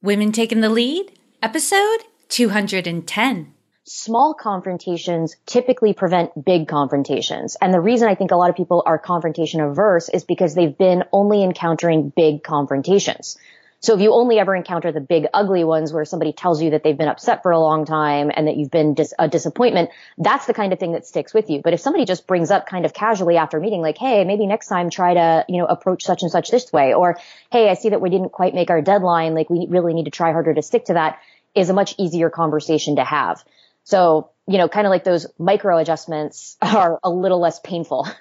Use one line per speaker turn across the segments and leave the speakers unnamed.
Women Taking the Lead, episode 210.
Small confrontations typically prevent big confrontations. And the reason I think a lot of people are confrontation averse is because they've been only encountering big confrontations. So if you only ever encounter the big ugly ones where somebody tells you that they've been upset for a long time and that you've been dis- a disappointment, that's the kind of thing that sticks with you. But if somebody just brings up kind of casually after a meeting, like, Hey, maybe next time try to, you know, approach such and such this way, or Hey, I see that we didn't quite make our deadline. Like we really need to try harder to stick to that is a much easier conversation to have. So, you know, kind of like those micro adjustments are a little less painful.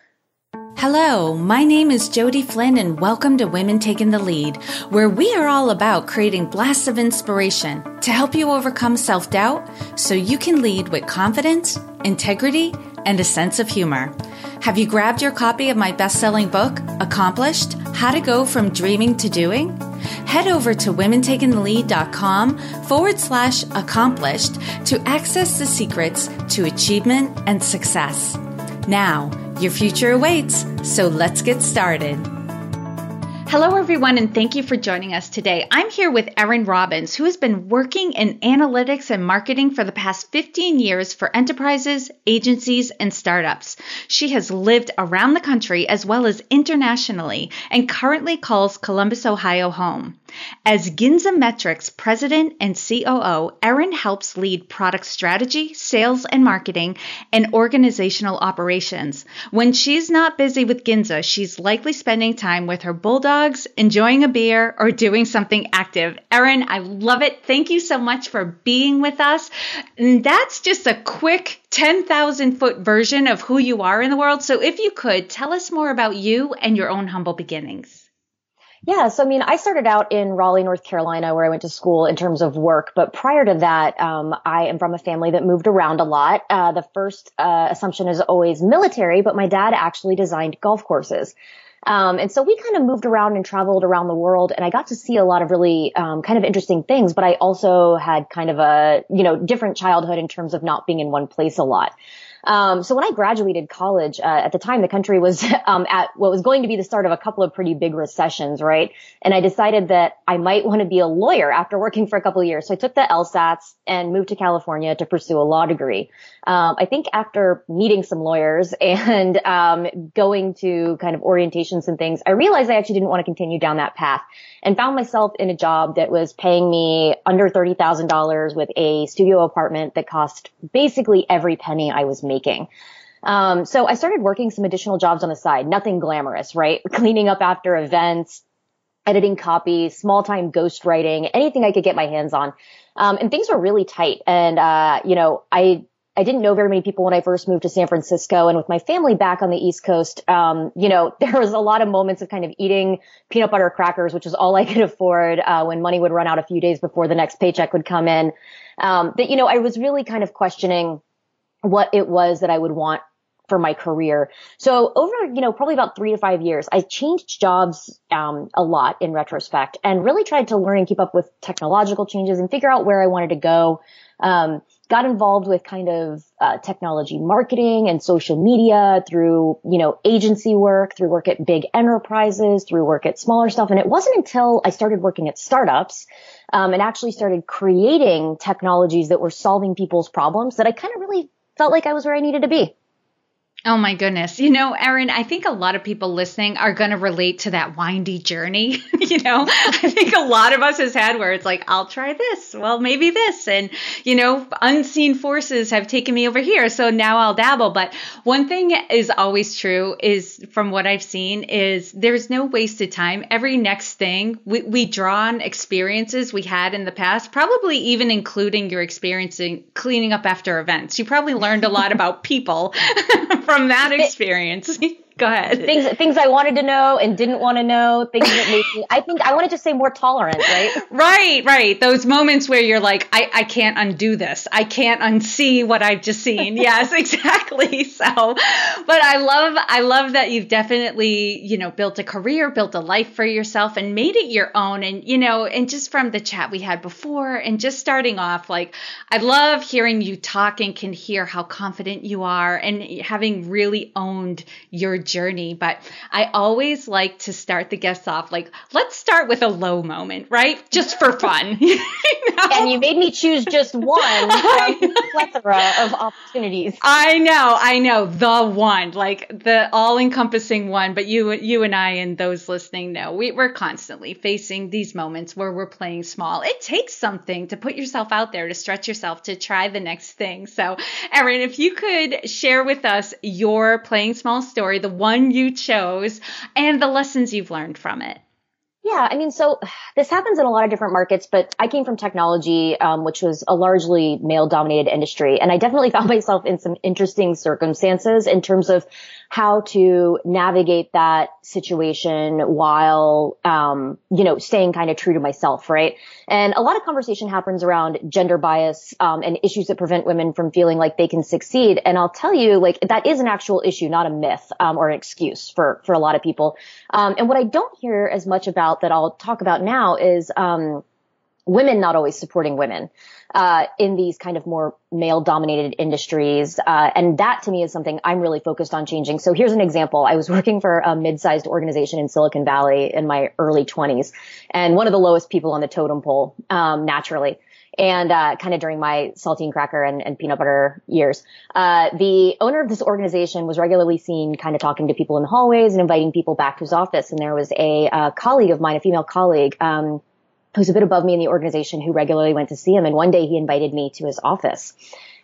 Hello, my name is Jodi Flynn and welcome to Women Taking the Lead, where we are all about creating blasts of inspiration to help you overcome self-doubt so you can lead with confidence, integrity, and a sense of humor. Have you grabbed your copy of my best-selling book, Accomplished: How to Go from Dreaming to Doing? Head over to womentakingthelead.com forward slash accomplished to access the secrets to achievement and success. Now, your future awaits, so let's get started. Hello, everyone, and thank you for joining us today. I'm here with Erin Robbins, who has been working in analytics and marketing for the past 15 years for enterprises, agencies, and startups. She has lived around the country as well as internationally and currently calls Columbus, Ohio home. As Ginza Metrics president and COO, Erin helps lead product strategy, sales and marketing, and organizational operations. When she's not busy with Ginza, she's likely spending time with her bulldogs, enjoying a beer, or doing something active. Erin, I love it. Thank you so much for being with us. And that's just a quick 10,000 foot version of who you are in the world. So if you could, tell us more about you and your own humble beginnings.
Yeah. So, I mean, I started out in Raleigh, North Carolina, where I went to school in terms of work. But prior to that, um, I am from a family that moved around a lot. Uh, the first uh, assumption is always military, but my dad actually designed golf courses. Um, and so we kind of moved around and traveled around the world and I got to see a lot of really, um, kind of interesting things, but I also had kind of a, you know, different childhood in terms of not being in one place a lot. Um, so when I graduated college, uh, at the time the country was um, at what was going to be the start of a couple of pretty big recessions, right? And I decided that I might want to be a lawyer after working for a couple of years. So I took the LSATs and moved to California to pursue a law degree. Um, I think after meeting some lawyers and um, going to kind of orientations and things, I realized I actually didn't want to continue down that path and found myself in a job that was paying me under $30,000 with a studio apartment that cost basically every penny I was making. Um, so I started working some additional jobs on the side, nothing glamorous, right? Cleaning up after events, editing copy, small time ghostwriting, anything I could get my hands on. Um, and things were really tight. And, uh, you know, I, I didn't know very many people when I first moved to San Francisco and with my family back on the East Coast, um, you know, there was a lot of moments of kind of eating peanut butter crackers, which was all I could afford, uh, when money would run out a few days before the next paycheck would come in. Um, that, you know, I was really kind of questioning what it was that I would want for my career. So over, you know, probably about three to five years, I changed jobs, um, a lot in retrospect and really tried to learn and keep up with technological changes and figure out where I wanted to go. Um, got involved with kind of uh, technology marketing and social media through, you know, agency work, through work at big enterprises, through work at smaller stuff. And it wasn't until I started working at startups um, and actually started creating technologies that were solving people's problems that I kind of really felt like I was where I needed to be.
Oh my goodness. You know, Erin, I think a lot of people listening are going to relate to that windy journey. you know, I think a lot of us has had where it's like, I'll try this. Well, maybe this. And, you know, unseen forces have taken me over here. So now I'll dabble. But one thing is always true is from what I've seen is there's no wasted time. Every next thing we, we draw on experiences we had in the past, probably even including your experience in cleaning up after events. You probably learned a lot about people from that experience. Go ahead.
Things things I wanted to know and didn't want to know. Things that made me. I think I wanted to say more tolerant, right?
Right, right. Those moments where you're like, I I can't undo this. I can't unsee what I've just seen. yes, exactly. So, but I love I love that you've definitely you know built a career, built a life for yourself, and made it your own. And you know, and just from the chat we had before, and just starting off, like I love hearing you talk and can hear how confident you are, and having really owned your journey. But I always like to start the guests off like, let's start with a low moment, right? Just for fun. you
know? And you made me choose just one from plethora of opportunities.
I know, I know, the one, like the all-encompassing one. But you, you and I, and those listening know, we, we're constantly facing these moments where we're playing small. It takes something to put yourself out there, to stretch yourself, to try the next thing. So, Erin, if you could share with us your playing small story, the one you chose, and the lessons you've learned from it.
Yeah, I mean, so this happens in a lot of different markets, but I came from technology, um, which was a largely male dominated industry. And I definitely found myself in some interesting circumstances in terms of how to navigate that situation while, um, you know, staying kind of true to myself, right? And a lot of conversation happens around gender bias, um, and issues that prevent women from feeling like they can succeed. And I'll tell you, like, that is an actual issue, not a myth, um, or an excuse for, for a lot of people. Um, and what I don't hear as much about that I'll talk about now is, um, women not always supporting women uh, in these kind of more male dominated industries uh, and that to me is something i'm really focused on changing so here's an example i was working for a mid-sized organization in silicon valley in my early 20s and one of the lowest people on the totem pole um, naturally and uh, kind of during my saltine cracker and, and peanut butter years. Uh, the owner of this organization was regularly seen kind of talking to people in the hallways and inviting people back to his office. And there was a, a colleague of mine, a female colleague, um, who's a bit above me in the organization who regularly went to see him. And one day he invited me to his office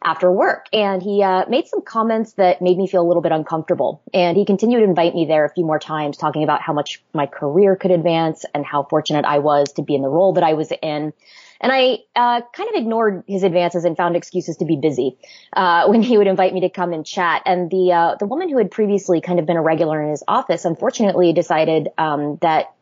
after work and he uh, made some comments that made me feel a little bit uncomfortable and he continued to invite me there a few more times talking about how much my career could advance and how fortunate i was to be in the role that i was in and I uh, kind of ignored his advances and found excuses to be busy uh, when he would invite me to come and chat. And the uh, the woman who had previously kind of been a regular in his office, unfortunately, decided um, that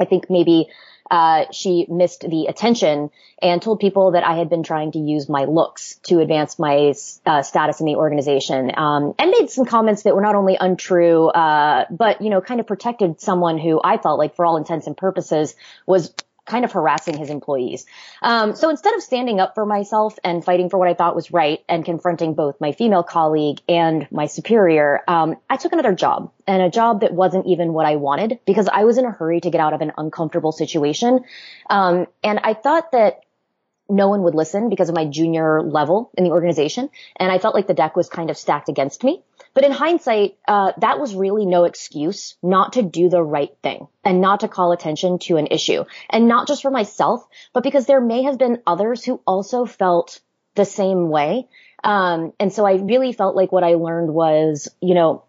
I think maybe uh, she missed the attention and told people that I had been trying to use my looks to advance my uh, status in the organization, um, and made some comments that were not only untrue, uh, but you know, kind of protected someone who I felt like, for all intents and purposes, was kind of harassing his employees. Um, so instead of standing up for myself and fighting for what I thought was right and confronting both my female colleague and my superior, um, I took another job and a job that wasn't even what I wanted because I was in a hurry to get out of an uncomfortable situation. Um, and I thought that no one would listen because of my junior level in the organization. And I felt like the deck was kind of stacked against me. But in hindsight, uh, that was really no excuse not to do the right thing and not to call attention to an issue. And not just for myself, but because there may have been others who also felt the same way. Um, and so I really felt like what I learned was, you know,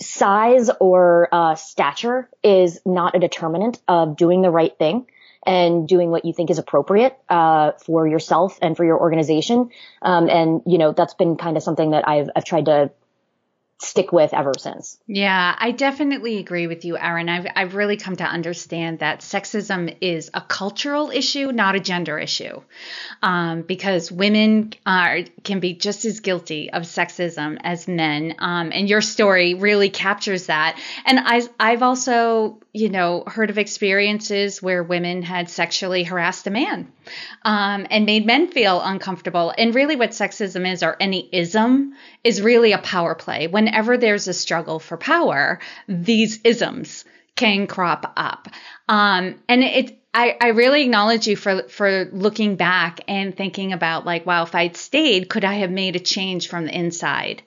size or uh, stature is not a determinant of doing the right thing and doing what you think is appropriate uh, for yourself and for your organization. Um, and you know that's been kind of something that I've I've tried to stick with ever since.
Yeah, I definitely agree with you, Erin. I've, I've really come to understand that sexism is a cultural issue, not a gender issue, um, because women are can be just as guilty of sexism as men. Um, and your story really captures that. And I, I've also, you know, heard of experiences where women had sexually harassed a man um, and made men feel uncomfortable. And really, what sexism is, or any ism, is really a power play. Whenever there's a struggle for power, these isms can crop up. Um, and it, I, I really acknowledge you for for looking back and thinking about like, wow, if I'd stayed, could I have made a change from the inside?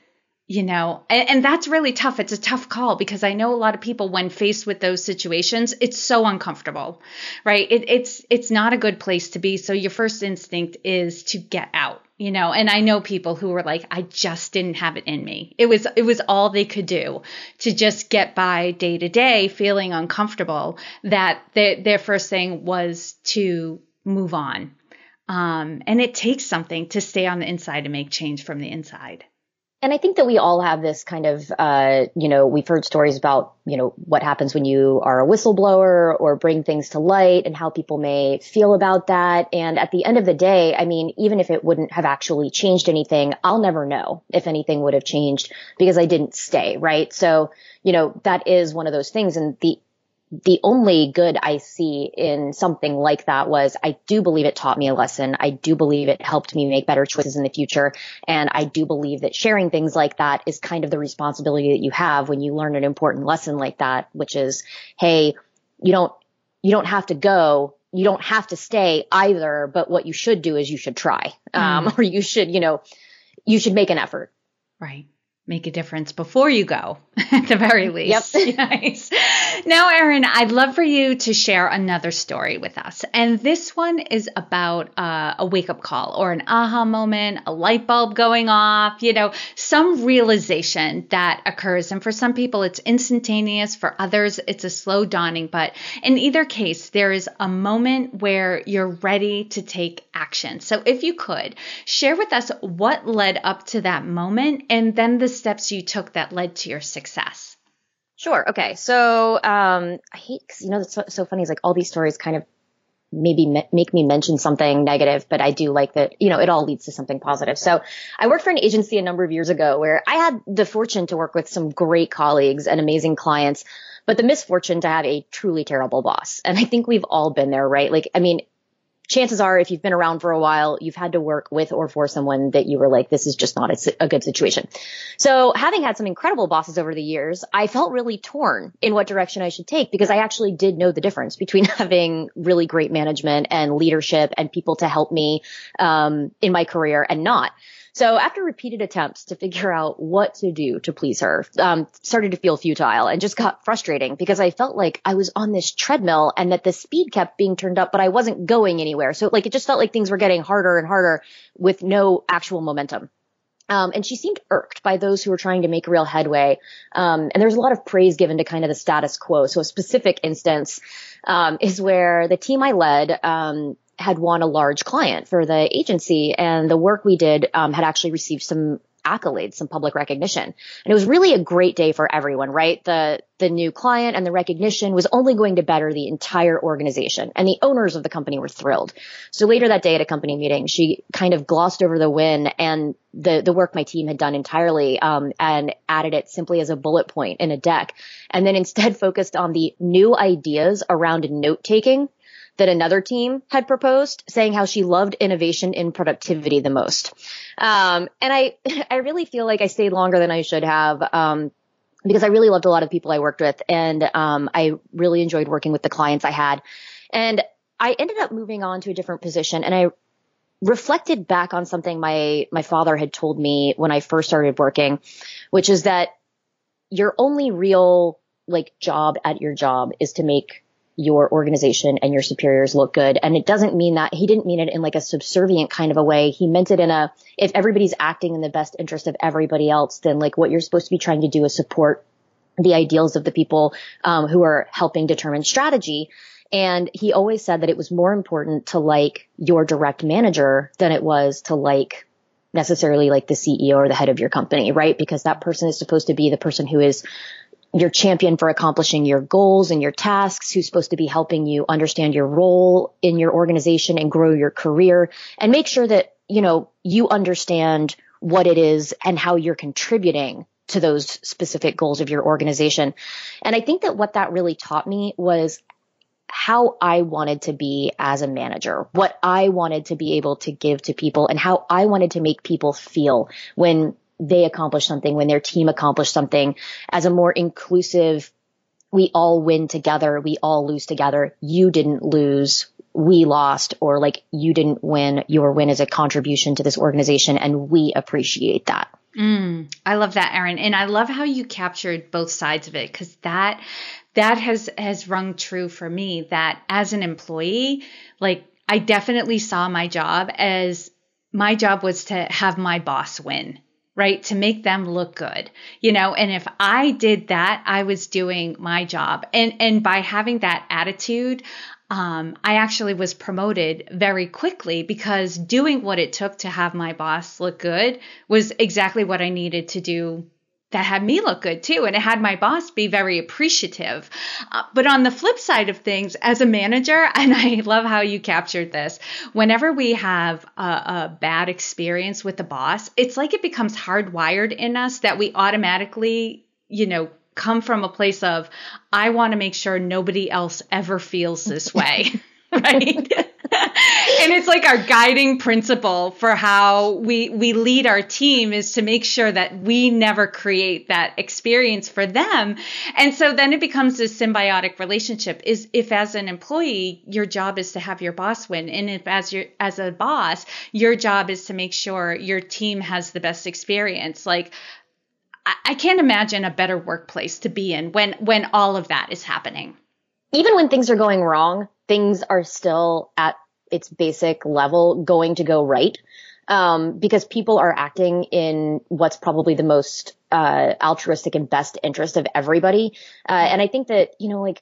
You know and, and, that's really tough. It's a tough call because i know a lot of people when faced with those situations it's so uncomfortable right? It, it's it's not a good place to be. So your first instinct is to get out you know? And i know people who were like i just didn't have it in me. It was it was all they could do to just get by day to day feeling uncomfortable that their, their first thing was to move on. Um, and it takes something to stay on the inside and make change from the inside
and I think that we all have this kind of, uh, you know, we've heard stories about, you know, what happens when you are a whistleblower or bring things to light and how people may feel about that. And at the end of the day, I mean, even if it wouldn't have actually changed anything, I'll never know if anything would have changed because I didn't stay, right? So, you know, that is one of those things. And the the only good I see in something like that was I do believe it taught me a lesson. I do believe it helped me make better choices in the future. And I do believe that sharing things like that is kind of the responsibility that you have when you learn an important lesson like that, which is, Hey, you don't, you don't have to go. You don't have to stay either. But what you should do is you should try, um, mm. or you should, you know, you should make an effort.
Right make a difference before you go at the very least. Yep. nice. Now, Erin, I'd love for you to share another story with us. And this one is about uh, a wake up call or an aha moment, a light bulb going off, you know, some realization that occurs. And for some people, it's instantaneous. For others, it's a slow dawning. But in either case, there is a moment where you're ready to take action. So if you could share with us what led up to that moment and then the steps you took that led to your success?
Sure. Okay. So, um, I hate, cause you know, that's so, funny is like all these stories kind of maybe me- make me mention something negative, but I do like that, you know, it all leads to something positive. So I worked for an agency a number of years ago where I had the fortune to work with some great colleagues and amazing clients, but the misfortune to have a truly terrible boss. And I think we've all been there, right? Like, I mean, chances are if you've been around for a while, you've had to work with or for someone that you were like, this is just not a, a, good situation. So having had some incredible bosses over the years, I felt really torn in what direction I should take because I actually did know the difference between having really great management and leadership and people to help me, um, in my career and not. So after repeated attempts to figure out what to do to please her, um, started to feel futile and just got frustrating because I felt like I was on this treadmill and that the speed kept being turned up, but I wasn't going anywhere. So like it just felt like things were getting harder and harder with no actual momentum. Um, and she seemed irked by those who were trying to make real headway. Um, and was a lot of praise given to kind of the status quo. So a specific instance um, is where the team I led um, had won a large client for the agency and the work we did um, had actually received some accolades, some public recognition. And it was really a great day for everyone, right? The, the new client and the recognition was only going to better the entire organization and the owners of the company were thrilled. So later that day at a company meeting, she kind of glossed over the win and the, the work my team had done entirely, um, and added it simply as a bullet point in a deck. And then instead focused on the new ideas around note taking that another team had proposed saying how she loved innovation in productivity the most. Um, and I, I really feel like I stayed longer than I should have. Um, because I really loved a lot of people I worked with and, um, I really enjoyed working with the clients I had. And I ended up moving on to a different position and I reflected back on something my, my father had told me when I first started working, which is that your only real like job at your job is to make your organization and your superiors look good. And it doesn't mean that he didn't mean it in like a subservient kind of a way. He meant it in a, if everybody's acting in the best interest of everybody else, then like what you're supposed to be trying to do is support the ideals of the people um, who are helping determine strategy. And he always said that it was more important to like your direct manager than it was to like necessarily like the CEO or the head of your company, right? Because that person is supposed to be the person who is your champion for accomplishing your goals and your tasks, who's supposed to be helping you understand your role in your organization and grow your career and make sure that, you know, you understand what it is and how you're contributing to those specific goals of your organization. And I think that what that really taught me was how I wanted to be as a manager, what I wanted to be able to give to people and how I wanted to make people feel when they accomplish something, when their team accomplished something as a more inclusive, we all win together, we all lose together. You didn't lose, we lost, or like you didn't win, your win is a contribution to this organization and we appreciate that.
Mm, I love that, Erin. And I love how you captured both sides of it because that that has has rung true for me that as an employee, like I definitely saw my job as my job was to have my boss win right? To make them look good, you know, and if I did that, I was doing my job. And, and by having that attitude, um, I actually was promoted very quickly because doing what it took to have my boss look good was exactly what I needed to do that had me look good too. And it had my boss be very appreciative. Uh, but on the flip side of things, as a manager, and I love how you captured this, whenever we have a, a bad experience with the boss, it's like it becomes hardwired in us that we automatically, you know, come from a place of, I want to make sure nobody else ever feels this way. right? And it's like our guiding principle for how we we lead our team is to make sure that we never create that experience for them. And so then it becomes this symbiotic relationship is if as an employee your job is to have your boss win and if as your as a boss your job is to make sure your team has the best experience. Like I can't imagine a better workplace to be in when when all of that is happening.
Even when things are going wrong, things are still at its basic level going to go right. Um, because people are acting in what's probably the most uh, altruistic and best interest of everybody. Uh, and I think that, you know, like,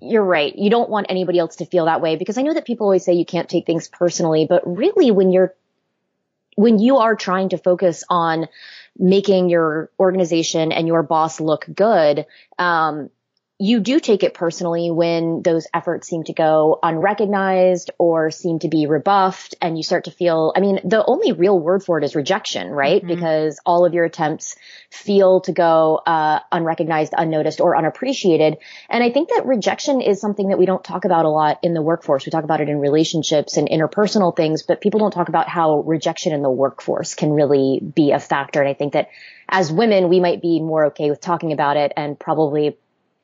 you're right. You don't want anybody else to feel that way because I know that people always say you can't take things personally, but really when you're, when you are trying to focus on making your organization and your boss look good, um, you do take it personally when those efforts seem to go unrecognized or seem to be rebuffed and you start to feel, I mean, the only real word for it is rejection, right? Mm-hmm. Because all of your attempts feel to go, uh, unrecognized, unnoticed or unappreciated. And I think that rejection is something that we don't talk about a lot in the workforce. We talk about it in relationships and interpersonal things, but people don't talk about how rejection in the workforce can really be a factor. And I think that as women, we might be more okay with talking about it and probably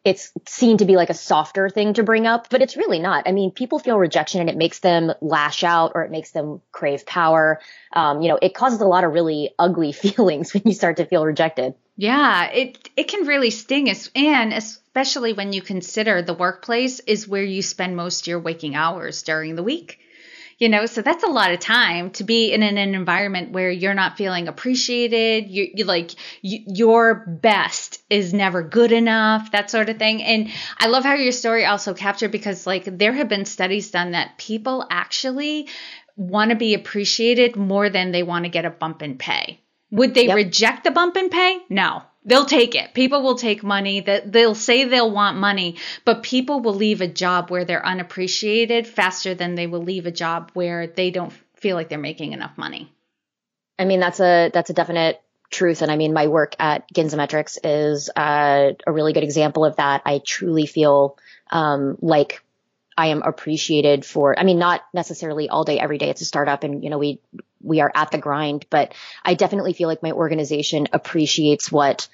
it's seen to be like a softer thing to bring up, but it's really not. I mean, people feel rejection and it makes them lash out or it makes them crave power. Um, you know, it causes a lot of really ugly feelings when you start to feel rejected.
Yeah, it it can really sting and especially when you consider the workplace is where you spend most of your waking hours during the week you know so that's a lot of time to be in an, an environment where you're not feeling appreciated. You, you like you, your best is never good enough that sort of thing. And i love how your story also captured because like there have been studies done that people actually want to be appreciated more than they want to get a bump in pay. Would they yep. reject the bump in pay? No they'll take it. People will take money that they'll say they'll want money, but people will leave a job where they're unappreciated faster than they will leave a job where they don't feel like they're making enough money.
I mean, that's a that's a definite truth. And I mean, my work at Ginzametrics is uh, a really good example of that. I truly feel um, like I am appreciated for, I mean, not necessarily all day, every day. It's a startup and, you know, we, we are at the grind, but I definitely feel like my organization appreciates what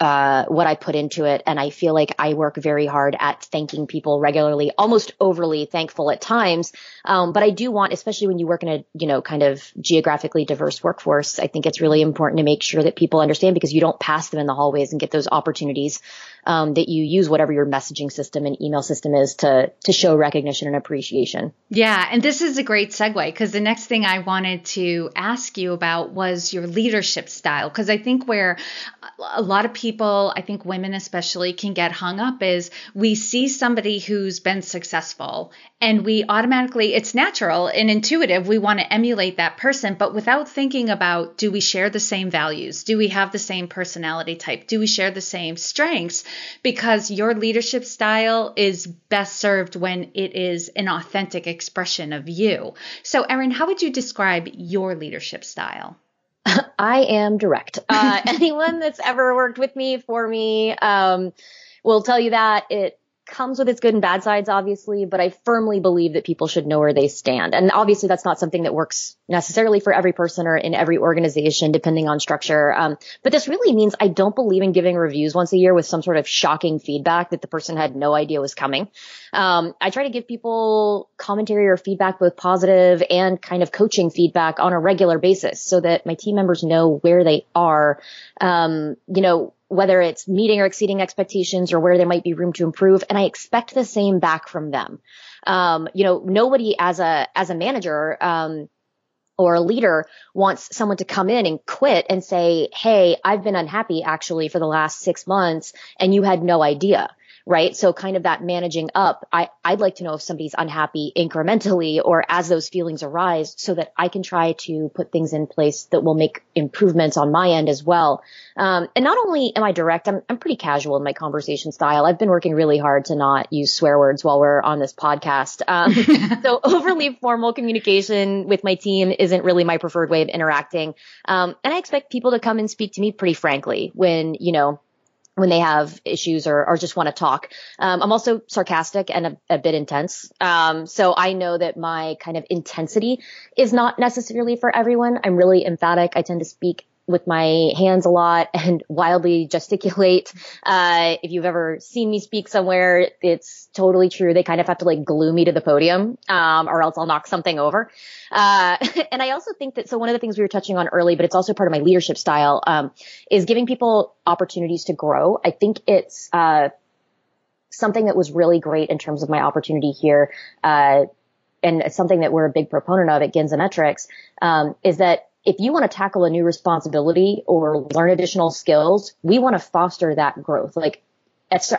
uh, what I put into it. And I feel like I work very hard at thanking people regularly, almost overly thankful at times. Um, but I do want, especially when you work in a, you know, kind of geographically diverse workforce, I think it's really important to make sure that people understand because you don't pass them in the hallways and get those opportunities, um, that you use whatever your messaging system and email system is to, to show recognition and appreciation.
Yeah. And this is a great segue because the next thing I wanted to ask you about was your leadership style. Cause I think where a lot of people, I think women especially, can get hung up is we see somebody who's been successful and we automatically, it's natural and intuitive. We want to emulate that person, but without thinking about do we share the same values? Do we have the same personality type? Do we share the same strengths? Because your leadership style is best served when it is an authentic expression of you. So, Erin, how would you describe your leadership style?
I am direct. Uh, anyone that's ever worked with me for me um, will tell you that it comes with its good and bad sides, obviously, but I firmly believe that people should know where they stand. And obviously that's not something that works necessarily for every person or in every organization, depending on structure. Um, but this really means I don't believe in giving reviews once a year with some sort of shocking feedback that the person had no idea was coming. Um, I try to give people commentary or feedback, both positive and kind of coaching feedback on a regular basis so that my team members know where they are. Um, you know, whether it's meeting or exceeding expectations or where there might be room to improve. And I expect the same back from them. Um, you know, nobody as a, as a manager, um, or a leader wants someone to come in and quit and say, Hey, I've been unhappy actually for the last six months and you had no idea right? So kind of that managing up. I, I'd like to know if somebody's unhappy incrementally or as those feelings arise so that I can try to put things in place that will make improvements on my end as well. Um, and not only am I direct, I'm, I'm pretty casual in my conversation style. I've been working really hard to not use swear words while we're on this podcast. Um, so overly formal communication with my team isn't really my preferred way of interacting. Um, and I expect people to come and speak to me pretty frankly when, you know, when they have issues or, or just want to talk. Um, I'm also sarcastic and a, a bit intense. Um, so I know that my kind of intensity is not necessarily for everyone. I'm really emphatic. I tend to speak with my hands a lot and wildly gesticulate. Uh, if you've ever seen me speak somewhere, it's totally true. They kind of have to like glue me to the podium, um, or else I'll knock something over. Uh, and I also think that, so one of the things we were touching on early, but it's also part of my leadership style, um, is giving people opportunities to grow. I think it's, uh, something that was really great in terms of my opportunity here, uh, and something that we're a big proponent of at Ginza Metrics, um, is that if you want to tackle a new responsibility or learn additional skills, we want to foster that growth. Like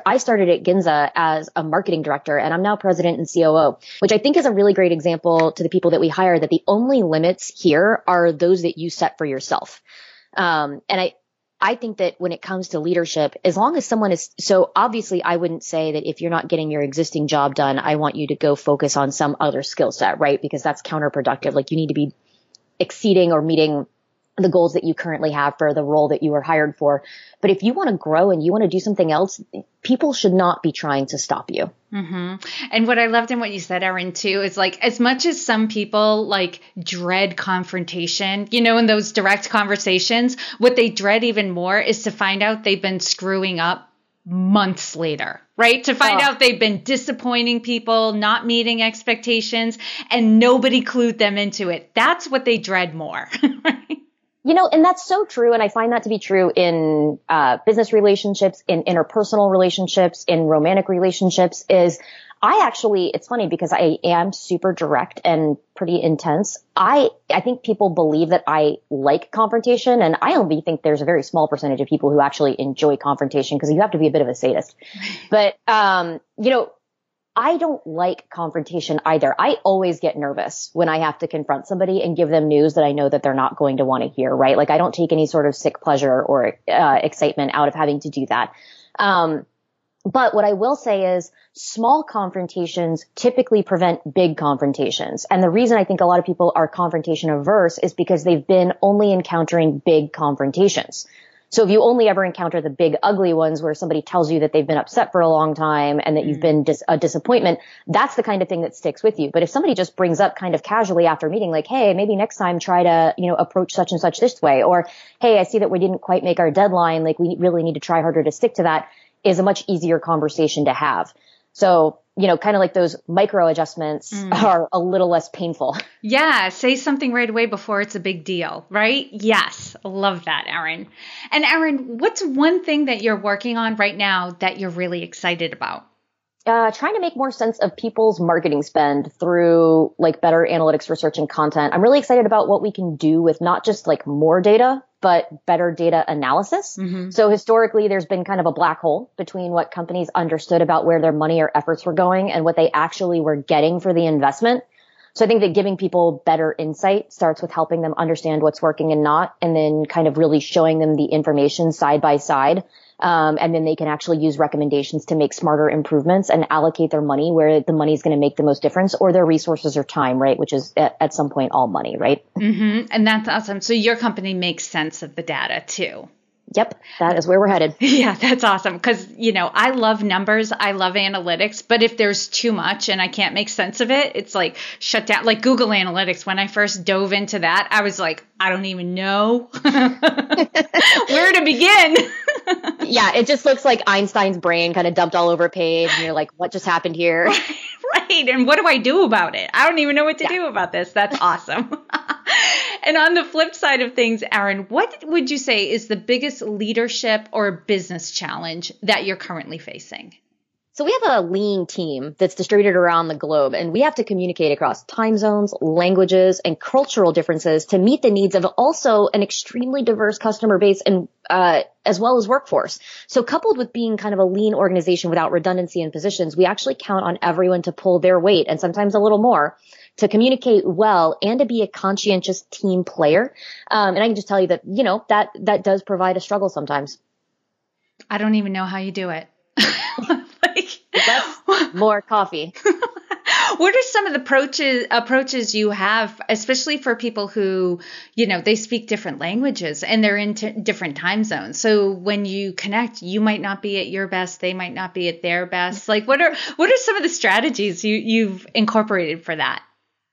I started at Ginza as a marketing director and I'm now president and COO, which I think is a really great example to the people that we hire that the only limits here are those that you set for yourself. Um, and I, I think that when it comes to leadership, as long as someone is, so obviously I wouldn't say that if you're not getting your existing job done, I want you to go focus on some other skill set, right? Because that's counterproductive. Like you need to be exceeding or meeting the goals that you currently have for the role that you were hired for. But if you want to grow and you want to do something else, people should not be trying to stop you.
Mm-hmm. And what I loved in what you said, Erin, too, is like as much as some people like dread confrontation, you know, in those direct conversations, what they dread even more is to find out they've been screwing up months later, right? To find oh. out they've been disappointing people, not meeting expectations, and nobody clued them into it. That's what they dread more, right?
You know, and that's so true. And I find that to be true in uh, business relationships, in interpersonal relationships, in romantic relationships is I actually, it's funny because I am super direct and pretty intense. I, I think people believe that I like confrontation and I only think there's a very small percentage of people who actually enjoy confrontation because you have to be a bit of a sadist. but, um, you know, I don't like confrontation either. I always get nervous when I have to confront somebody and give them news that I know that they're not going to want to hear, right? Like I don't take any sort of sick pleasure or uh, excitement out of having to do that. Um, but what I will say is small confrontations typically prevent big confrontations. And the reason I think a lot of people are confrontation averse is because they've been only encountering big confrontations. So if you only ever encounter the big ugly ones where somebody tells you that they've been upset for a long time and that mm-hmm. you've been dis- a disappointment, that's the kind of thing that sticks with you. But if somebody just brings up kind of casually after a meeting, like, Hey, maybe next time try to, you know, approach such and such this way, or Hey, I see that we didn't quite make our deadline. Like we really need to try harder to stick to that is a much easier conversation to have. So you know, kind of like those micro adjustments mm. are a little less painful.
Yeah, say something right away before it's a big deal, right? Yes, love that, Erin. And Erin, what's one thing that you're working on right now that you're really excited about?
Uh, trying to make more sense of people's marketing spend through like better analytics research and content. I'm really excited about what we can do with not just like more data, but better data analysis. Mm-hmm. So historically, there's been kind of a black hole between what companies understood about where their money or efforts were going and what they actually were getting for the investment. So I think that giving people better insight starts with helping them understand what's working and not, and then kind of really showing them the information side by side um, and then they can actually use recommendations to make smarter improvements and allocate their money where the money is going to make the most difference or their resources or time, right? Which is at, at some point all money, right?
Mm-hmm. And that's awesome. So your company makes sense of the data too.
Yep, that is where we're headed.
Yeah, that's awesome. Because, you know, I love numbers, I love analytics, but if there's too much and I can't make sense of it, it's like shut down. Like Google Analytics, when I first dove into that, I was like, I don't even know where to begin.
yeah, it just looks like Einstein's brain kind of dumped all over a page, and you're like, what just happened here?
right. And what do I do about it? I don't even know what to yeah. do about this. That's awesome. and on the flip side of things, Erin, what would you say is the biggest leadership or business challenge that you're currently facing?
So we have a lean team that's distributed around the globe and we have to communicate across time zones, languages, and cultural differences to meet the needs of also an extremely diverse customer base and, uh, as well as workforce. So coupled with being kind of a lean organization without redundancy in positions, we actually count on everyone to pull their weight and sometimes a little more to communicate well and to be a conscientious team player. Um, and I can just tell you that, you know, that, that does provide a struggle sometimes.
I don't even know how you do it.
like, more coffee.
what are some of the approaches approaches you have, especially for people who, you know, they speak different languages and they're in t- different time zones. So when you connect, you might not be at your best, they might not be at their best. Like, what are what are some of the strategies you you've incorporated for that?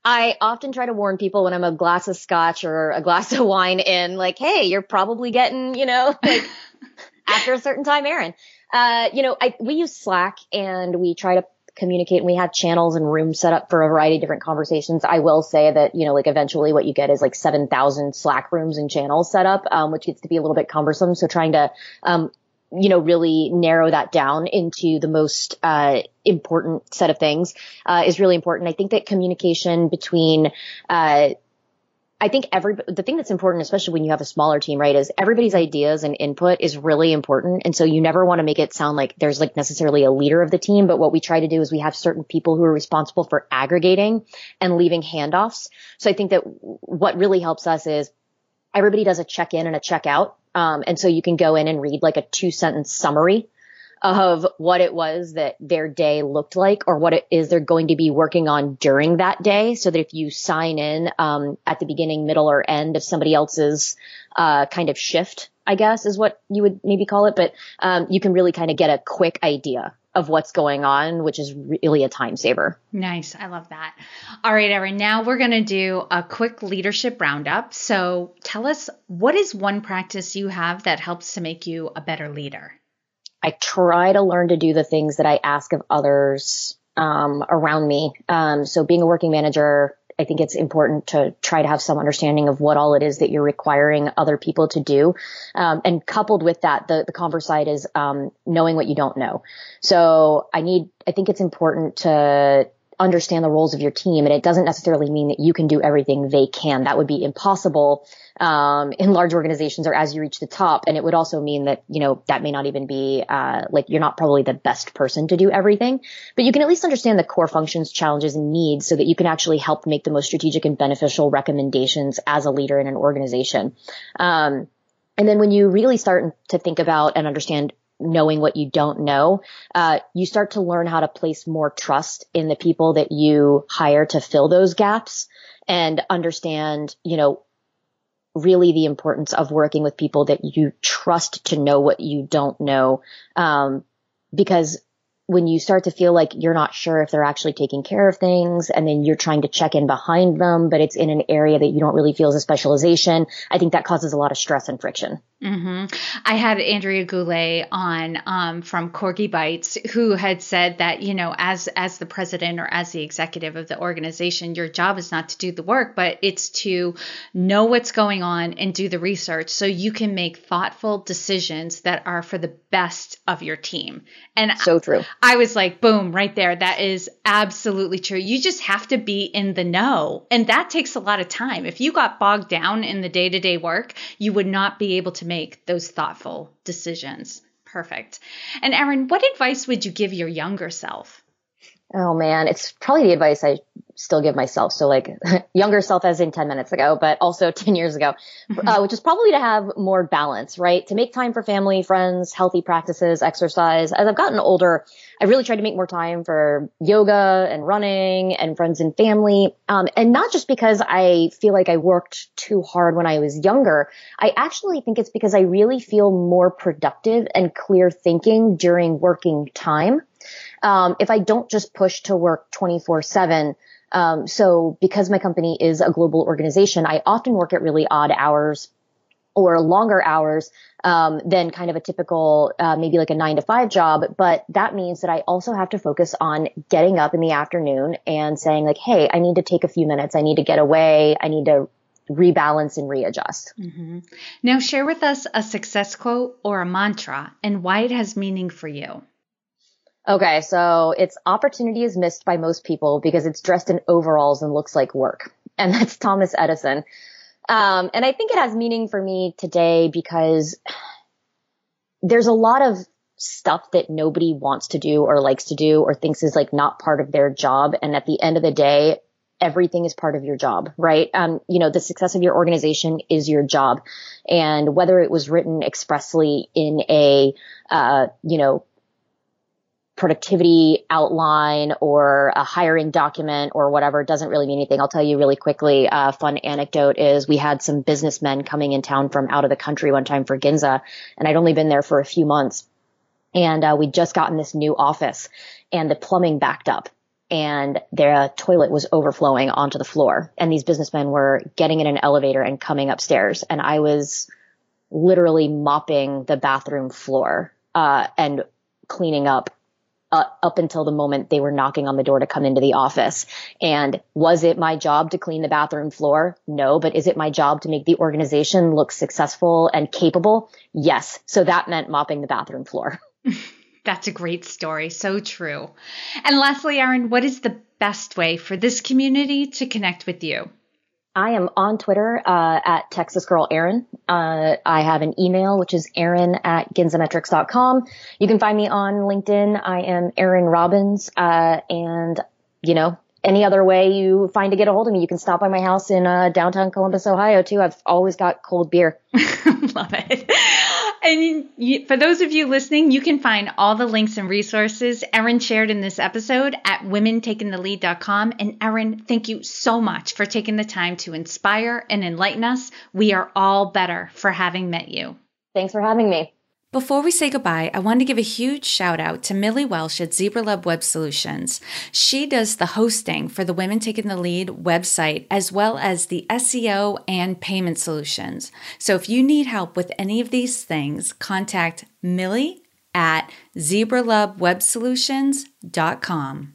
I often try to warn people when I'm a glass of scotch or a glass of wine in, like, hey, you're probably getting, you know, like after a certain time, Erin. Uh, you know, I, we use Slack and we try to communicate and we have channels and rooms set up for a variety of different conversations. I will say that, you know, like eventually what you get is like 7,000 Slack rooms and channels set up, um, which gets to be a little bit cumbersome. So trying to, um, you know, really narrow that down into the most uh, important set of things uh, is really important. I think that communication between uh, I think every the thing that's important, especially when you have a smaller team, right, is everybody's ideas and input is really important. And so you never want to make it sound like there's like necessarily a leader of the team. But what we try to do is we have certain people who are responsible for aggregating and leaving handoffs. So I think that what really helps us is everybody does a check in and a check out um, and so you can go in and read like a two sentence summary of what it was that their day looked like or what it is they're going to be working on during that day so that if you sign in um, at the beginning middle or end of somebody else's uh, kind of shift i guess is what you would maybe call it but um, you can really kind of get a quick idea of what's going on, which is really a time saver.
Nice. I love that. All right, Erin, now we're going to do a quick leadership roundup. So tell us what is one practice you have that helps to make you a better leader?
I try to learn to do the things that I ask of others um, around me. Um, so being a working manager, I think it's important to try to have some understanding of what all it is that you're requiring other people to do. Um, and coupled with that, the, the converse side is, um, knowing what you don't know. So I need, I think it's important to understand the roles of your team. And it doesn't necessarily mean that you can do everything they can. That would be impossible um, in large organizations or as you reach the top. And it would also mean that, you know, that may not even be, uh, like you're not probably the best person to do everything, but you can at least understand the core functions, challenges and needs so that you can actually help make the most strategic and beneficial recommendations as a leader in an organization. Um, and then when you really start to think about and understand knowing what you don't know, uh, you start to learn how to place more trust in the people that you hire to fill those gaps and understand, you know, really the importance of working with people that you trust to know what you don't know. Um, because when you start to feel like you're not sure if they're actually taking care of things and then you're trying to check in behind them, but it's in an area that you don't really feel is a specialization, I think that causes a lot of stress and friction.
Mm-hmm. I had Andrea Goulet on um, from Corgibytes, who had said that you know, as as the president or as the executive of the organization, your job is not to do the work, but it's to know what's going on and do the research, so you can make thoughtful decisions that are for the best of your team.
And so true.
I, I was like, boom, right there. That is absolutely true. You just have to be in the know, and that takes a lot of time. If you got bogged down in the day to day work, you would not be able to make those thoughtful decisions. Perfect. And Erin, what advice would you give your younger self?
Oh man, it's probably the advice I still give myself. So like younger self as in 10 minutes ago, but also 10 years ago, mm-hmm. uh, which is probably to have more balance, right? To make time for family, friends, healthy practices, exercise. As I've gotten older, I really tried to make more time for yoga and running and friends and family. Um, and not just because I feel like I worked too hard when I was younger. I actually think it's because I really feel more productive and clear thinking during working time um, if I don't just push to work 24 seven. Um, so because my company is a global organization, I often work at really odd hours or longer hours um, than kind of a typical uh, maybe like a nine to five job but that means that i also have to focus on getting up in the afternoon and saying like hey i need to take a few minutes i need to get away i need to rebalance and readjust
mm-hmm. now share with us a success quote or a mantra and why it has meaning for you
Okay, so it's opportunity is missed by most people because it's dressed in overalls and looks like work. And that's Thomas Edison. Um, and I think it has meaning for me today because there's a lot of stuff that nobody wants to do or likes to do or thinks is like not part of their job. And at the end of the day, everything is part of your job, right? Um, you know, the success of your organization is your job. And whether it was written expressly in a, uh, you know, productivity outline or a hiring document or whatever doesn't really mean anything. I'll tell you really quickly. A fun anecdote is we had some businessmen coming in town from out of the country one time for Ginza, and I'd only been there for a few months, and uh, we'd just gotten this new office, and the plumbing backed up. And their toilet was overflowing onto the floor. And these businessmen were getting in an elevator and coming upstairs. And I was literally mopping the bathroom floor uh, and cleaning up uh, up until the moment they were knocking on the door to come into the office. And was it my job to clean the bathroom floor? No, but is it my job to make the organization look successful and capable? Yes. So that meant mopping the bathroom floor.
That's a great story. So true. And lastly, Erin, what is the best way for this community to connect with you?
I am on Twitter uh, at Texas Girl Erin. Uh, I have an email, which is Erin at ginzametrics.com. You can find me on LinkedIn. I am Erin Robbins. Uh, and, you know, any other way you find to get a hold of me, you can stop by my house in uh, downtown Columbus, Ohio, too. I've always got cold beer.
Love it. And you, for those of you listening, you can find all the links and resources Erin shared in this episode at womentakingthelead.com. And Erin, thank you so much for taking the time to inspire and enlighten us. We are all better for having met you.
Thanks for having me.
Before we say goodbye, I want to give a huge shout out to Millie Welsh at ZebraLab Web Solutions. She does the hosting for the Women Taking the Lead website, as well as the SEO and payment solutions. So if you need help with any of these things, contact Millie at zebralabwebsolutions.com.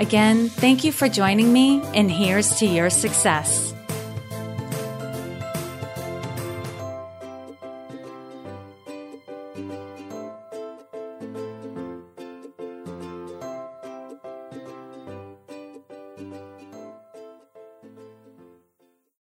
Again, thank you for joining me, and here's to your success.